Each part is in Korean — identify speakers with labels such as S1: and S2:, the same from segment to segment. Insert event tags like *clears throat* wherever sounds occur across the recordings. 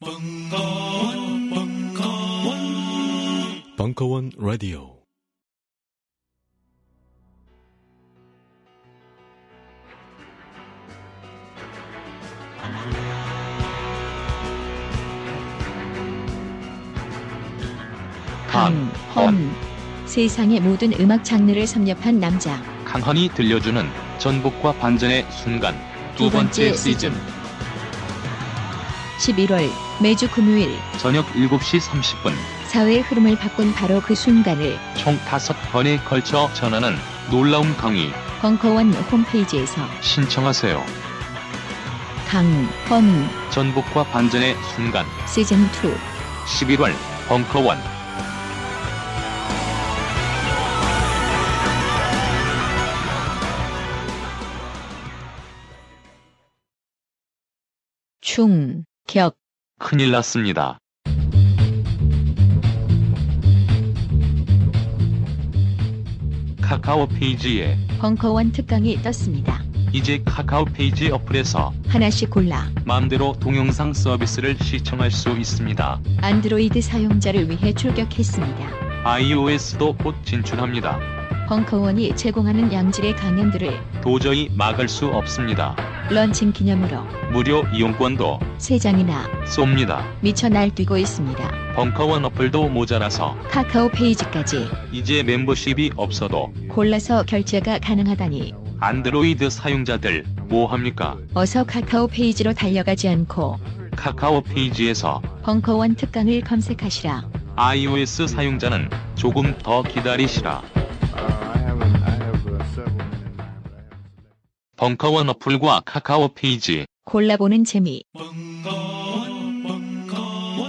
S1: 벙커원, 벙커원, 벙커원 라디오.
S2: 강, 헌. 세상의 모든 음악 장르를 섭렵한 남자.
S3: 강헌이 들려주는 전복과 반전의 순간 두 번째 시즌
S2: 11월 매주 금요일
S3: 저녁 7시 30분.
S2: 사회의 흐름을 바꾼 바로 그 순간을
S3: 총 다섯 번에 걸쳐 전하는 놀라운 강의.
S2: 벙커원 홈페이지에서
S3: 신청하세요.
S2: 강, 헌.
S3: 전복과 반전의 순간.
S2: 시즌 2
S3: 11월 벙커원.
S2: 충격
S3: 큰일 났습니다. 카카오 페이지에
S2: 벙커원 특강이 떴습니다.
S3: 이제 카카오 페이지 어플에서
S2: 하나씩 골라
S3: 마음대로 동영상 서비스를 시청할 수 있습니다.
S2: 안드로이드 사용자를 위해 출격했습니다.
S3: iOS도 곧 진출합니다.
S2: 벙커원이 제공하는 양질의 강연들을
S3: 도저히 막을 수 없습니다.
S2: 런칭 기념으로
S3: 무료 이용권도
S2: 3장이나
S3: 쏩니다.
S2: 미쳐 날뛰고 있습니다.
S3: 벙커원 어플도 모자라서
S2: 카카오 페이지까지
S3: 이제 멤버십이 없어도
S2: 골라서 결제가 가능하다니
S3: 안드로이드 사용자들 뭐합니까?
S2: 어서 카카오 페이지로 달려가지 않고
S3: 카카오 페이지에서
S2: 벙커원 특강을 검색하시라.
S3: iOS 사용자는 조금 더 기다리시라. 벙커원 어플과 카카오 페이지
S2: 골라보는 재미.
S1: 벙커원, 벙커원,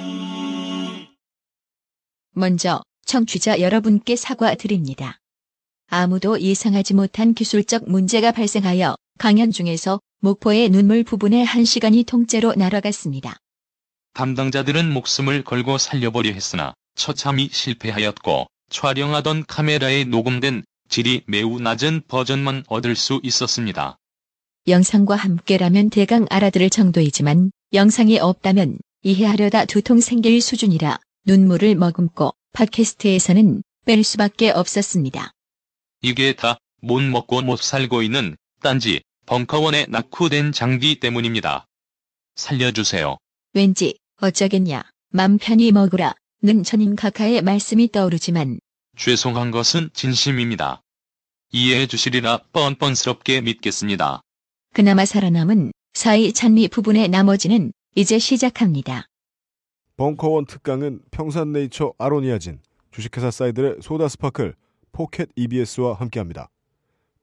S2: 먼저 청취자 여러분께 사과드립니다. 아무도 예상하지 못한 기술적 문제가 발생하여 강연 중에서 목포의 눈물 부분의 한 시간이 통째로 날아갔습니다.
S3: 담당자들은 목숨을 걸고 살려보려 했으나 처참히 실패하였고 촬영하던 카메라에 녹음된 질이 매우 낮은 버전만 얻을 수 있었습니다.
S2: 영상과 함께라면 대강 알아들을 정도이지만 영상이 없다면 이해하려다 두통 생길 수준이라 눈물을 머금고 팟캐스트에서는 뺄 수밖에 없었습니다.
S3: 이게 다 못 먹고 못 살고 있는 딴지 벙커원에 낙후된 장비 때문입니다. 살려주세요.
S2: 왠지 어쩌겠냐 맘 편히 먹으라 는 전임 각하의 말씀이 떠오르지만
S3: 죄송한 것은 진심입니다. 이해해 주시리라 뻔뻔스럽게 믿겠습니다.
S2: 그나마 살아남은 사의 찬미 부분의 나머지는 이제 시작합니다.
S4: 벙커원 특강은 평산네이처 아로니아진, 주식회사 사이들의 소다스파클, 포켓 EBS와 함께합니다.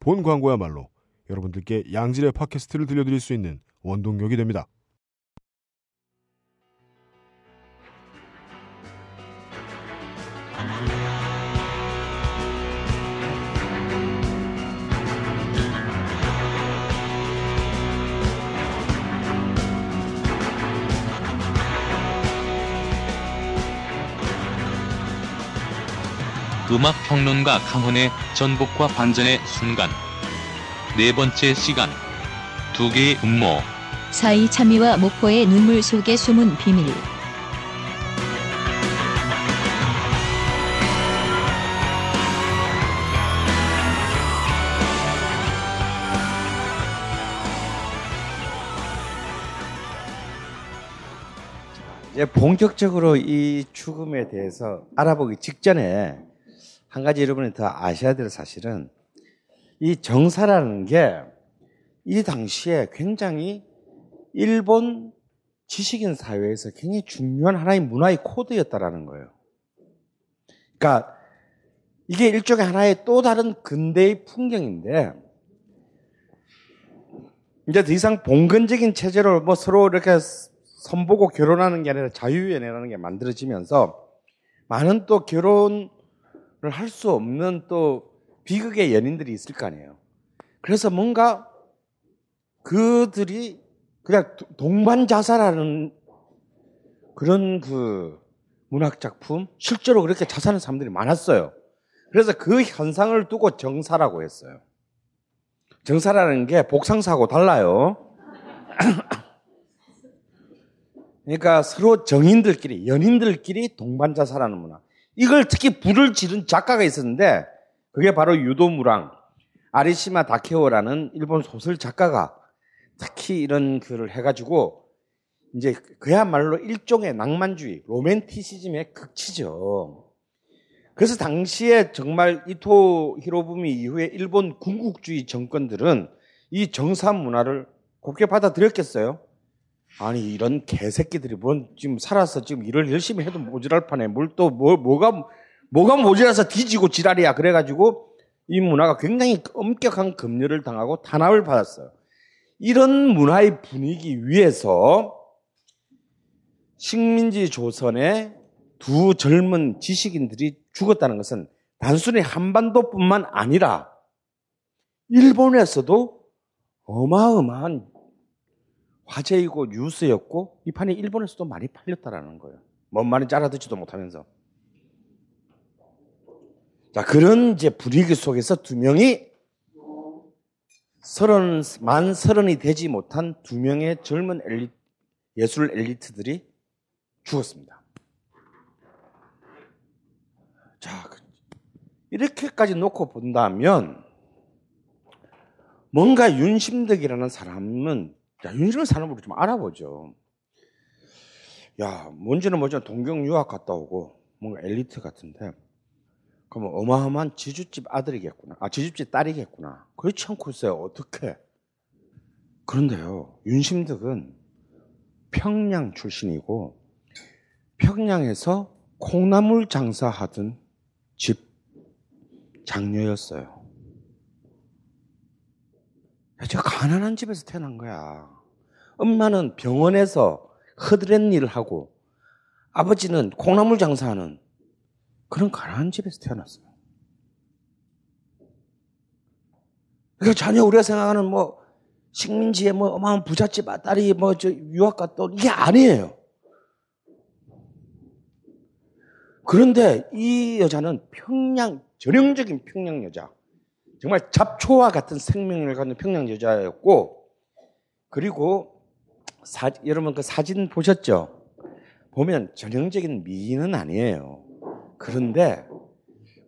S4: 본 광고야말로 여러분들께 양질의 팟캐스트를 들려드릴 수 있는 원동력이 됩니다.
S3: 음악 평론가 강훈의 전복과 반전의 순간. 네 번째 시간. 두 개의 음모.
S2: 사이 찬미와 목포의 눈물 속의 숨은 비밀.
S5: 이제 본격적으로 이 죽음에 대해서 알아보기 직전에 한 가지 여러분이 더 아셔야 될 사실은 이 정사라는 게 이 당시에 굉장히 일본 지식인 사회에서 굉장히 중요한 하나의 문화의 코드였다라는 거예요. 그러니까 이게 일종의 하나의 또 다른 근대의 풍경인데 이제 더 이상 봉건적인 체제로 뭐 서로 이렇게 선보고 결혼하는 게 아니라 자유연애라는 게 만들어지면서 많은 또 결혼을 할 수 없는 또 비극의 연인들이 있을 거 아니에요. 그래서 뭔가 그들이 그냥 동반 자살하는 그런 그 문학 작품 실제로 그렇게 자살하는 사람들이 많았어요. 그래서 그 현상을 두고 정사라고 했어요. 정사라는 게 복상사하고 달라요. *clears throat* 그러니까 서로 정인들끼리, 연인들끼리 동반자사라는 문화. 이걸 특히 불을 지른 작가가 있었는데 그게 바로 유도무랑 아리시마 다케오라는 일본 소설 작가가 특히 이런 글을 해가지고 이제 그야말로 일종의 낭만주의, 로맨티시즘의 극치죠. 그래서 당시에 정말 이토 히로부미 이후에 일본 군국주의 정권들은 이 정사 문화를 곱게 받아들였겠어요? 아니 이런 개새끼들이 뭔 지금 살아서 지금 일을 열심히 해도 모자랄 판에 뭘 또 뭐, 뭐가 뭐가 모자라서 뒤지고 지랄이야 그래가지고 이 문화가 굉장히 엄격한 금려를 당하고 탄압을 받았어요. 이런 문화의 분위기 위에서 식민지 조선의 두 젊은 지식인들이 죽었다는 것은 단순히 한반도뿐만 아니라 일본에서도 어마어마한 화제이고 뉴스였고 이 판이 일본에서도 많이 팔렸다라는 거예요. 뭔 말인지 알아듣지도 못하면서. 자, 그런 이제 분위기 속에서 두 명이 서른, 만 서른이 되지 못한 두 명의 젊은 엘리, 예술 엘리트들이 죽었습니다. 자, 이렇게까지 놓고 본다면 뭔가 윤심덕이라는 사람은 야, 사람을 우리 좀 알아보죠. 야, 뭔지는 뭐지 동경 유학 갔다 오고 뭔가 엘리트 같은데 그러면 어마어마한 지주집 아들이겠구나. 아, 지주집 딸이겠구나. 그렇지 않고 있어요. 어떻게? 그런데요, 윤심덕은 평양 출신이고 평양에서 콩나물 장사하던 집 장녀였어요. 저 가난한 집에서 태어난 거야. 엄마는 병원에서 허드렛 일을 하고 아버지는 콩나물 장사하는 그런 가난한 집에서 태어났어요. 그러니까 전혀 우리가 생각하는 뭐 식민지의 뭐 어마어마한 부잣집 딸이 뭐 저 유학 온 이게 아니에요. 그런데 이 여자는 평양 전형적인 평양 여자. 정말 잡초와 같은 생명을 갖는 평양 여자였고 그리고 사, 여러분 그 사진 보셨죠? 보면 전형적인 미인은 아니에요. 그런데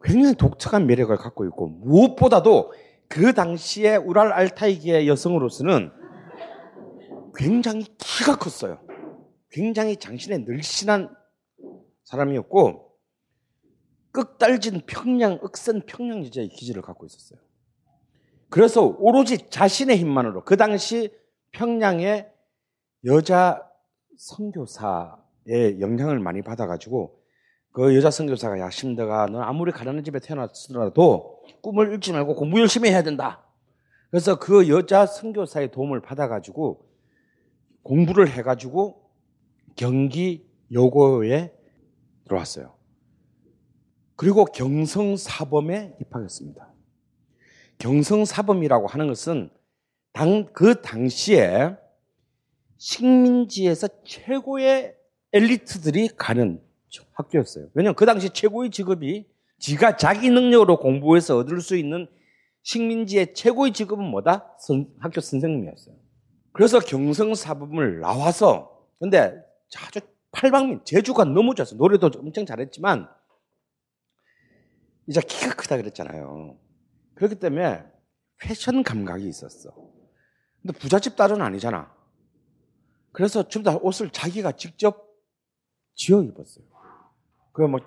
S5: 굉장히 독특한 매력을 갖고 있고 무엇보다도 그 당시에 우랄 알타이기의 여성으로서는 굉장히 키가 컸어요. 굉장히 장신의 늘씬한 사람이었고 끝달진 평양, 억센 평양 여자의 기질을 갖고 있었어요. 그래서 오로지 자신의 힘만으로 그 당시 평양의 여자 선교사의 영향을 많이 받아가지고 그 여자 선교사가 야 심드가 너 아무리 가난한 집에 태어났더라도 꿈을 잃지 말고 공부 열심히 해야 된다. 그래서 그 여자 선교사의 도움을 받아가지고 공부를 해가지고 경기 여고에 들어왔어요. 그리고 경성사범에 입학했습니다. 경성사범이라고 하는 것은 당, 그 당시에 식민지에서 최고의 엘리트들이 가는 학교였어요. 왜냐하면 그 당시 최고의 직업이 지가 자기 능력으로 공부해서 얻을 수 있는 식민지의 최고의 직업은 뭐다? 선, 학교 선생님이었어요. 그래서 경성사범을 나와서 근데 아주 팔방민 제주가 너무 좋았어. 노래도 엄청 잘했지만 이제 키가 크다 그랬잖아요. 그렇기 때문에 패션 감각이 있었어. 근데 부잣집 딸은 아니잖아. 그래서 전부 다 옷을 자기가 직접 지어 입었어요. 그 뭐,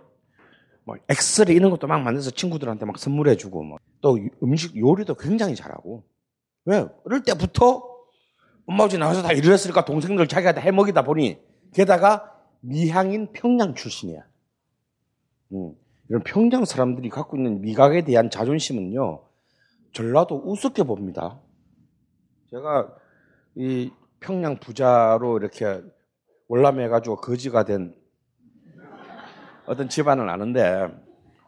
S5: 뭐, 엑스레이 이런 것도 막 만들어서 친구들한테 막 선물해주고, 뭐, 또 음식 요리도 굉장히 잘하고. 왜? 어릴 때부터 엄마 아버지 나와서 다 일을 했으니까 동생들 자기가 다 해먹이다 보니, 게다가 미향인 평양 출신이야. 음. 이런 평양 사람들이 갖고 있는 미각에 대한 자존심은요, 전라도 우습게 봅니다. 제가 이 평양 부자로 이렇게 월남해가지고 거지가 된 어떤 집안을 아는데,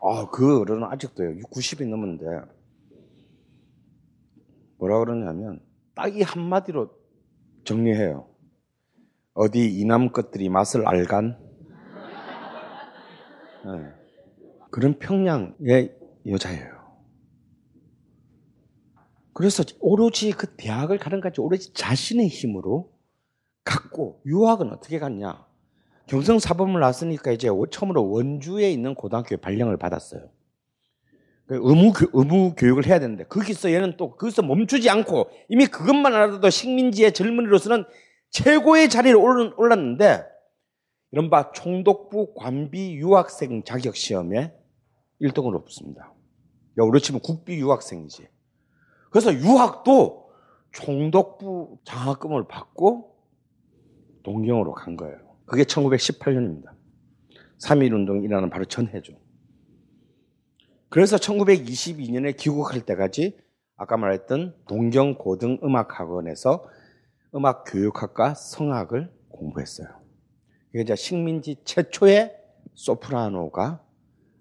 S5: 아, 그 어른은 아직도요, 90이 넘었는데, 뭐라 그러냐면, 딱 이 한마디로 정리해요. 어디 이남 것들이 맛을 알간? 네. 그런 평양의 여자예요. 그래서 오로지 그 대학을 가는 까지 오로지 자신의 힘으로 갔고 유학은 어떻게 갔냐? 경성 사범을 나왔으니까 이제 처음으로 원주에 있는 고등학교에 발령을 받았어요. 그 의무, 교- 의무 교육을 해야 되는데 거기서 얘는 또 거기서 멈추지 않고 이미 그것만 알아도 식민지의 젊은이로서는 최고의 올랐- 올랐는데 이른바 총독부 관비 유학생 자격 시험에 1등으로 붙습니다. 우리 치면 국비 유학생이지. 그래서 유학도 총독부 장학금을 받고 동경으로 간 거예요. 그게 1918년입니다. 3.1운동이 일어나는 바로 전해죠. 그래서 1922년에 귀국할 때까지 아까 말했던 동경 고등음악학원에서 음악 교육학과 성악을 공부했어요. 이게 이제 식민지 최초의 소프라노가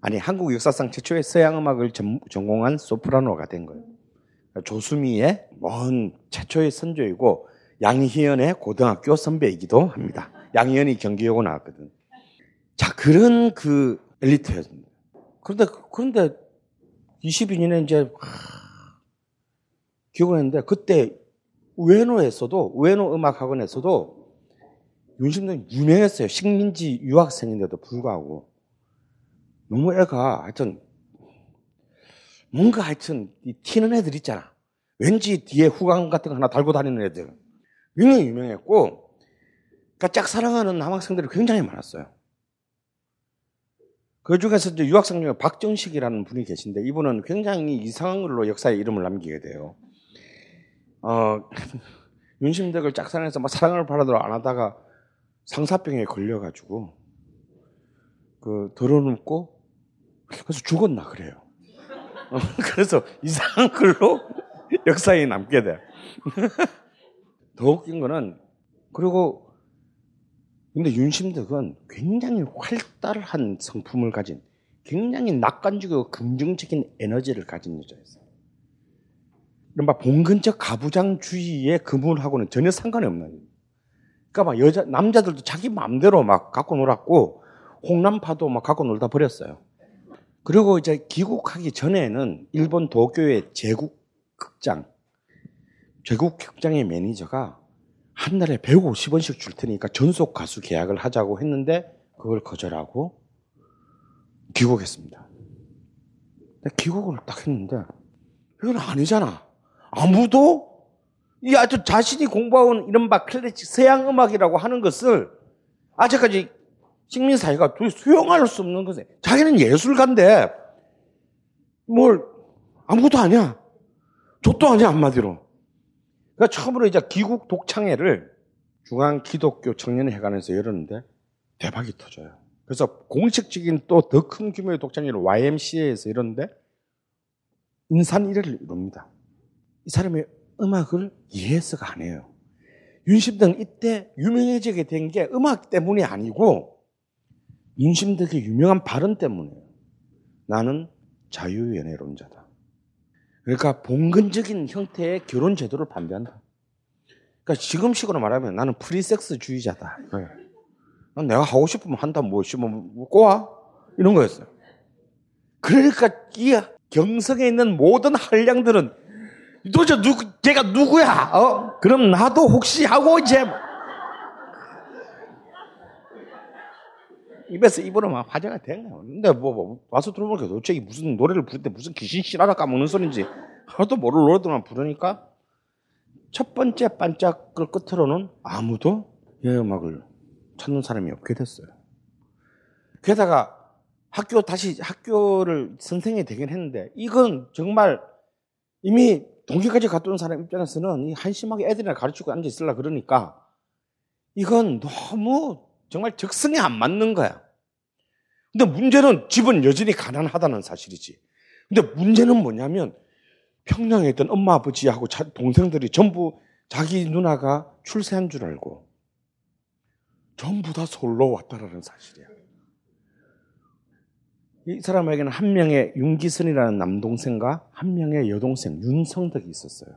S5: 아니 한국 역사상 최초의 서양 음악을 전, 전공한 소프라노가 된 거예요. 조수미의 먼 최초의 선조이고 양희연의 고등학교 선배이기도 합니다. 양희연이 경기여고 나왔거든. 자 그런 그 엘리트였습니다. 그런데 그런데 22년에 이제 하, 기억을 했는데 그때 우에노에서도 우에노 음악학원에서도 윤심동 유명했어요. 식민지 유학생인데도 불구하고 너무 애가 하여튼 뭔가 하여튼 이 튀는 애들 있잖아. 왠지 뒤에 후광 같은 거 하나 달고 다니는 애들. 굉장히 유명했고, 그러니까 짝사랑하는 남학생들이 굉장히 많았어요. 그 중에서 이제 유학생 중에 박정식이라는 분이 계신데, 이분은 굉장히 이상한 걸로 역사에 이름을 남기게 돼요. 어, *laughs* 윤심덕을 짝사랑해서 막 사랑을 바라도록 안 하다가 상사병에 걸려가지고, 그, 덜어눕고, 그래서 죽었나 그래요. 어, 그래서 이상한 글로 *laughs* 역사에 남게 돼. *laughs* 더 웃긴 거는 그리고 근데 윤심덕은 굉장히 활달한 성품을 가진 굉장히 낙관적이고 긍정적인 에너지를 가진 여자였어요. 이른바 봉근적 가부장주의에 그분하고는 전혀 상관이 없는. 그러니까 막 여자 남자들도 자기 마음대로 막 갖고 놀았고 홍남파도 막 갖고 놀다 버렸어요. 그리고 이제 귀국하기 전에는 일본 도쿄의 제국 극장, 제국 극장의 매니저가 한 달에 150원씩 줄 테니까 전속 가수 계약을 하자고 했는데 그걸 거절하고 귀국했습니다. 귀국을 딱 했는데 이건 아니잖아. 아무도 이 아주 자신이 공부해온 이른바 클래식 서양 음악이라고 하는 것을 아직까지 식민 사회가 도저히 수용할 수 없는 것에 자기는 예술가인데 뭘 아무것도 아니야. 족도 아니야 한마디로. 그러니까 처음으로 이제 기국 독창회를 중앙 기독교 청년회관에서 열었는데 대박이 터져요. 그래서 공식적인 또 더 큰 규모의 독창회를 YMCA에서 열었는데 인산 1회를 이룹니다. 이 사람의 음악을 이해해서가 안 해요. 윤심등 이때 유명해지게 된 게 음악 때문이 아니고 윤심덕의 유명한 발언 때문이에요. 나는 자유연애론자다. 그러니까 봉건적인 형태의 결혼 제도를 반대한다. 그러니까 지금식으로 말하면 나는 프리섹스주의자다. 네. 난 내가 하고 싶으면 한다, 뭐, 뭐, 꼬아? 이런 거였어요. 그러니까 이 경성에 있는 모든 한량들은 도대체 누구, 걔가 누구야? 어? 그럼 나도 혹시 하고 이제 입에서 입으로 막 화제가 된 거야. 근데 뭐, 뭐 와서 들어보니까 도대체 무슨 노래를 부를 때 무슨 귀신 씨라라 까먹는 소리인지 하나도 모를 노래들만 부르니까 첫 번째 반짝을 끝으로는 아무도 이 음악을 찾는 사람이 없게 됐어요. 게다가 학교 다시 학교를 선생이 되긴 했는데 이건 정말 이미 동기까지 온 사람 입장에서는 이 한심하게 애들이나 가르치고 앉아 있으려 그러니까 이건 너무 정말 적성에 안 맞는 거야. 근데 문제는 집은 여전히 가난하다는 사실이지. 근데 문제는 뭐냐면 평양에 있던 엄마 아버지하고 자- 동생들이 전부 자기 누나가 출세한 줄 알고 전부 다 서울로 왔다라는 사실이야. 이 사람에게는 한 명의 윤기선이라는 남동생과 한 명의 여동생 윤성덕이 있었어요.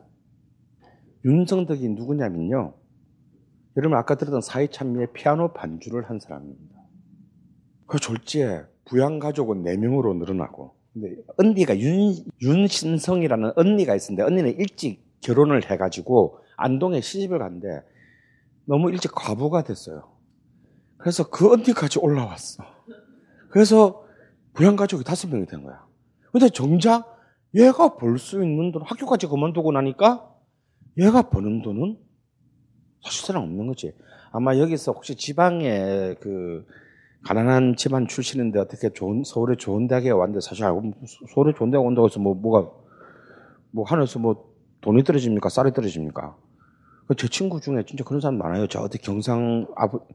S5: 윤성덕이 누구냐면요. 여러분 아까 들었던 사이찬미의 피아노 반주를 한 사람입니다. 그 졸지에 부양 가족은 4명으로 늘어나고 근데 언니가 윤, 윤신성이라는 언니가 있었는데 언니는 일찍 결혼을 해가지고 안동에 시집을 갔는데 너무 일찍 과부가 됐어요. 그래서 그 언니까지 올라왔어. 그래서 부양 가족이 다섯 명이 된 거야. 근데 정작 얘가 벌 수 있는 돈, 학교까지 그만두고 나니까 얘가 버는 돈은 사실상 없는 거지. 아마 여기서 혹시 지방에 그 가난한 집안 출신인데 어떻게 좋은 서울에 좋은 대학에 왔는데 사실 알고 서울에 좋은 대학 온다고 해서 뭐 뭐가 뭐 하늘에서 뭐 돈이 떨어집니까 쌀이 떨어집니까? 그제 친구 중에 진짜 그런 사람 많아요. 저 어디 경상 아버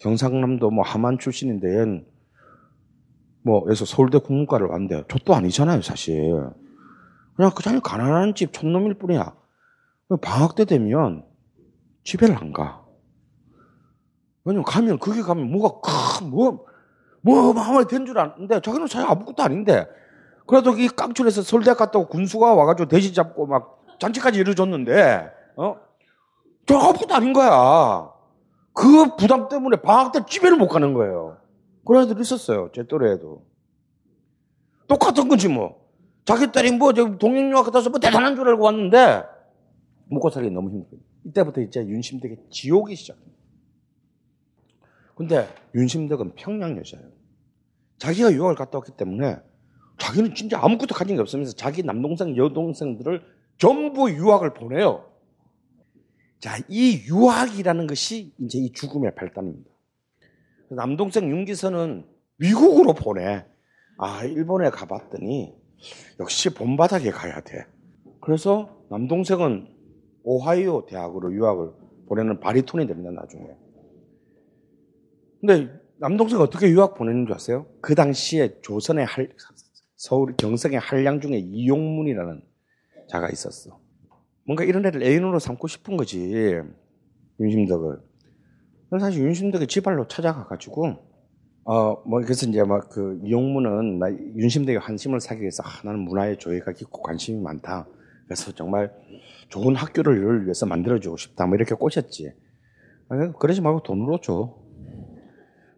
S5: 경상남도 뭐 함안 출신인데 뭐 그래서 서울대 국문과를 왔는데 저도 아니잖아요 사실. 그냥 그냥 가난한 집 촌놈일 뿐이야. 방학 때 되면 집에를 안 가. 왜냐면 가면 거기 가면 뭐가 큰 뭐 뭐 마음에 든줄 아는데 자기는 사실 아무것도 아닌데 그래도 이 깡촌에서 서울대학 갔다고 군수가 와가지고 대신 잡고 막 잔치까지 이뤄줬는데 어? 저 아무것도 아닌 거야. 그 부담 때문에 방학 때 집에를 못 가는 거예요. 그런 애들 있었어요. 제 또래에도. 똑같은 거지 뭐. 자기 딸이 뭐 동행유학 갔다 뭐 대단한 줄 알고 왔는데 먹고 살기 너무 힘들어요. 이때부터 이제 윤심덕의 지옥이 시작합니다. 근데 윤심덕은 평양 여자예요. 자기가 유학을 갔다 왔기 때문에 자기는 진짜 아무것도 가진 게 없으면서 자기 남동생, 여동생들을 전부 유학을 보내요. 자, 이 유학이라는 것이 이제 이 죽음의 발단입니다. 남동생 윤기선은 미국으로 보내. 아, 일본에 가봤더니 역시 본바닥에 가야 돼. 그래서 남동생은 오하이오 대학으로 유학을 보내는 바리톤이 됩니다, 나중에. 근데 남동생 어떻게 유학 보내는 줄 아세요? 그 당시에 조선의 할, 서울 경성의 한량 중에 이용문이라는 자가 있었어. 뭔가 이런 애를 애인으로 삼고 싶은 거지. 윤심덕을. 사실 윤심덕이 지발로 찾아가가지고, 어, 뭐, 그래서 이제 막 그 이용문은 나 윤심덕의 환심을 사기 위해서, 아, 나는 문화에 조예가 깊고 관심이 많다. 그래서 정말 좋은 학교를 위해서 만들어주고 싶다. 뭐 이렇게 꼬셨지. 아, 그러지 말고 돈으로 줘.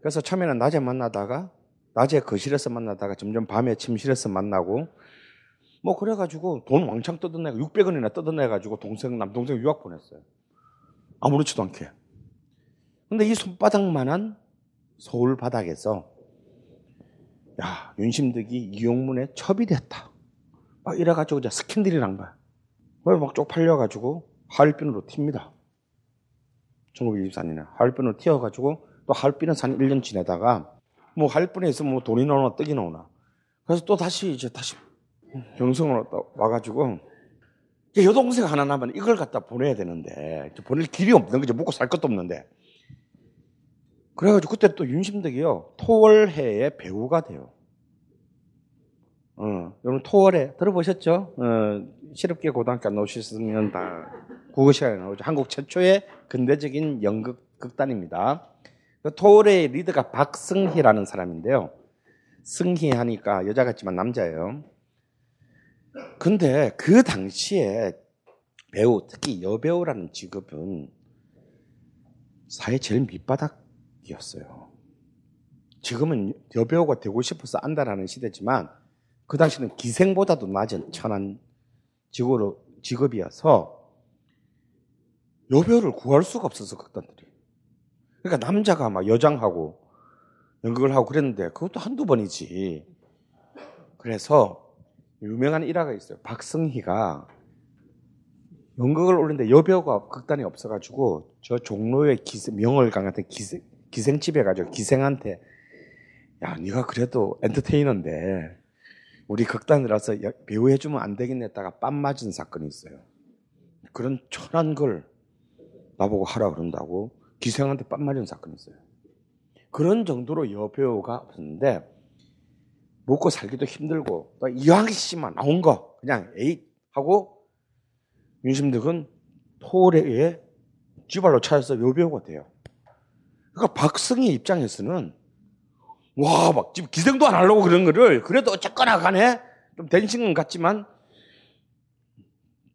S5: 그래서 처음에는 낮에 만나다가, 낮에 거실에서 만나다가 점점 밤에 침실에서 만나고, 뭐 그래가지고 돈 왕창 뜯어내고 600원이나 뜯어내가지고 동생 남동생 유학 보냈어요. 아무렇지도 않게. 근데 이 손바닥만한 서울 바닥에서 야 윤심덕이 이용문에 첩이 됐다. 막 이래가지고 이제 스캔들이 난 거야. 그래서 막 쪽팔려가지고 하얼빈으로 튑니다. 1924년에 하얼빈으로 튀어가지고 또 하얼빈에서 한 1년 지내다가 뭐 하얼빈에 있으면 뭐 돈이 나오나 떡이 나오나. 그래서 또 다시 이제 다시 경성으로 또 와가지고 여동생 하나 나면 이걸 갖다 보내야 되는데 보낼 길이 없는 거죠. 먹고 살 것도 없는데. 그래가지고 그때 또 윤심덕이요 토월회의 배우가 돼요. 어, 여러분 토월회 들어보셨죠? 어, 실업계 고등학교 나오셨으면 다 국어 시간에 나오죠. 한국 최초의 근대적인 연극 극단입니다. 그 토월회의 리더가 박승희라는 사람인데요. 승희 하니까 여자 같지만 남자예요. 근데 그 당시에 배우, 특히 여배우라는 직업은 사회 제일 밑바닥이었어요. 지금은 여배우가 되고 싶어서 안다라는 시대지만 그 당시는 기생보다도 낮은 천한 직업으로, 직업이어서 여배우를 구할 수가 없어서 극단들이. 그러니까 남자가 막 여장하고 연극을 하고 그랬는데 그것도 한두 번이지. 그래서 유명한 일화가 있어요. 박승희가 연극을 올리는데 여배우가 극단에 없어가지고 저 종로의 기생, 명월강 같은 기생, 기생집에 가지고 기생한테 야 네가 그래도 엔터테이너인데 우리 극단이라서 배우 해주면 안 되겠네다가 뺨 맞은 사건이 있어요. 그런 천한 걸 나보고 하라 그런다고 기생한테 뺨 맞은 사건이 있어요. 그런 정도로 여배우가 없었는데 먹고 살기도 힘들고 또 이왕 씨만 나온 거 그냥 에잇 하고 윤심덕은 토월회에 지발로 찾아서 여배우가 돼요. 그러니까 박승희 입장에서는 와 막 지금 기생도 안 하려고 그런 거를 그래도 어쨌거나 간에 좀 된신은 같지만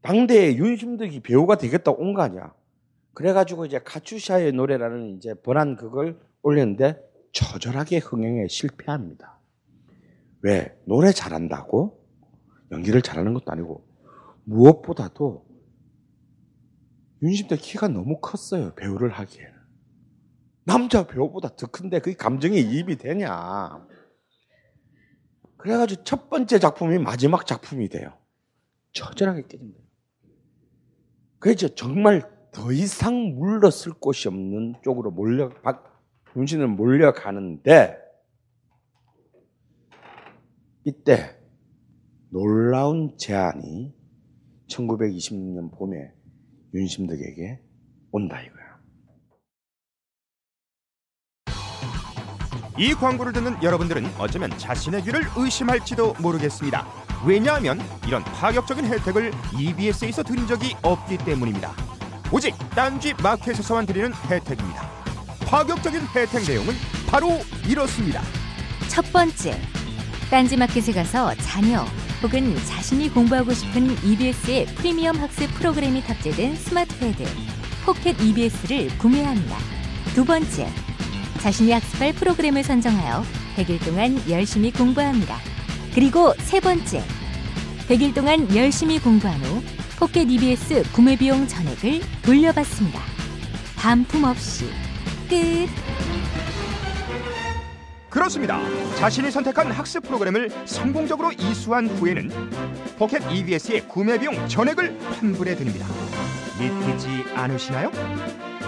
S5: 당대에 윤심덕이 배우가 되겠다고 온거 아니야. 그래가지고 이제 카츄샤의 노래라는 이제 번안 극을 올렸는데 처절하게 흥행에 실패합니다. 왜? 노래 잘한다고? 연기를 잘하는 것도 아니고 무엇보다도 윤심대 키가 너무 컸어요. 배우를 하기에는. 남자 배우보다 더 큰데 그게 감정이 이입이 되냐. 그래가지고 첫 번째 작품이 마지막 작품이 돼요. 처절하게 깨진다. 그래서 정말 더 이상 물러설 곳이 없는 쪽으로 몰려, 박, 윤신은 몰려가는데, 이때 놀라운 제안이 1920년 봄에 윤심덕에게 온다 이거야.
S6: 이 광고를 듣는 여러분들은 어쩌면 자신의 귀를 의심할지도 모르겠습니다. 왜냐하면 이런 파격적인 혜택을 EBS에서 드린 적이 없기 때문입니다. 오직 딴지 마켓에서만 드리는 혜택입니다. 파격적인 혜택 내용은 바로 이렇습니다.
S7: 첫 번째, 딴지 마켓에 가서 자녀 혹은 자신이 공부하고 싶은 EBS의 프리미엄 학습 프로그램이 탑재된 스마트 패드 포켓 EBS를 구매합니다. 두 번째, 자신이 학습할 프로그램을 선정하여 100일 동안 열심히 공부합니다. 그리고 세 번째, 100일 동안 열심히 공부한 후 포켓 EBS 구매 비용 전액을 돌려받습니다. 반품 없이 끝.
S6: 그렇습니다. 자신이 선택한 학습 프로그램을 성공적으로 이수한 후에는 포켓 EBS의 구매 비용 전액을 환불해 드립니다. 믿기지 않으시나요?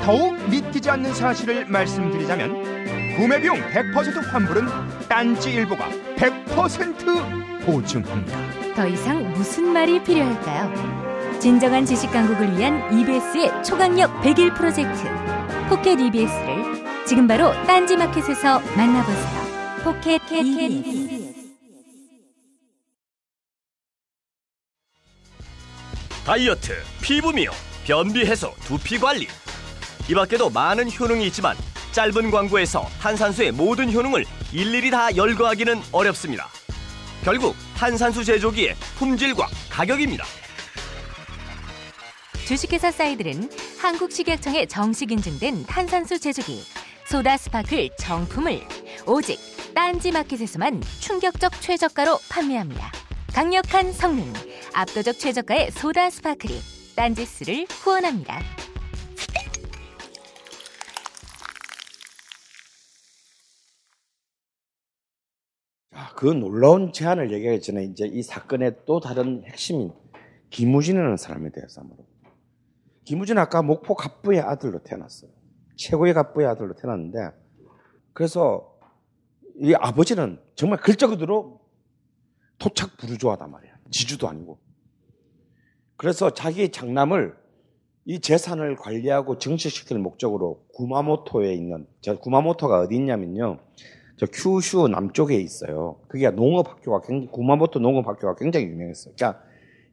S6: 더욱 믿기지 않는 사실을 말씀드리자면 구매 비용 100% 환불은 딴지 일보가 100% 보증합니다.
S7: 더 이상 무슨 말이 필요할까요? 진정한 지식 강국을 위한 EBS의 초강력 100일 프로젝트 포켓 EBS를 지금 바로 딴지 마켓에서 만나보세요. 포켓 EBS.
S8: 다이어트, 피부 미용, 변비 해소, 두피 관리. 이 밖에도 많은 효능이 있지만 짧은 광고에서 탄산수의 모든 효능을 일일이 다 열거하기는 어렵습니다. 결국 탄산수 제조기의 품질과 가격입니다.
S7: 주식회사 사이들은 한국식약청에 정식 인증된 탄산수 제조기 소다 스파클 정품을 오직 딴지 마켓에서만 충격적 최저가로 판매합니다. 강력한 성능, 압도적 최저가의 소다 스파클이 딴지스를 후원합니다.
S5: 자, 그 놀라운 제안을 얘기하기 전에 이제 이 사건의 또 다른 핵심인 김우진이라는 사람에 대해서 한번. 김우진 아까 목포 갑부의 아들로 태어났어요. 최고의 갑부의 아들로 태어났는데 그래서 이 아버지는 정말 글자 그대로 토착 부르주아단 말이야. 지주도 아니고. 그래서 자기 장남을 이 재산을 관리하고 정식시킬 목적으로 구마모토에 있는 저 구마모토가 어디 있냐면요. 저 큐슈 남쪽에 있어요. 그게 농업학교가 굉장히 구마모토 농업학교가 굉장히 유명했어요. 그러니까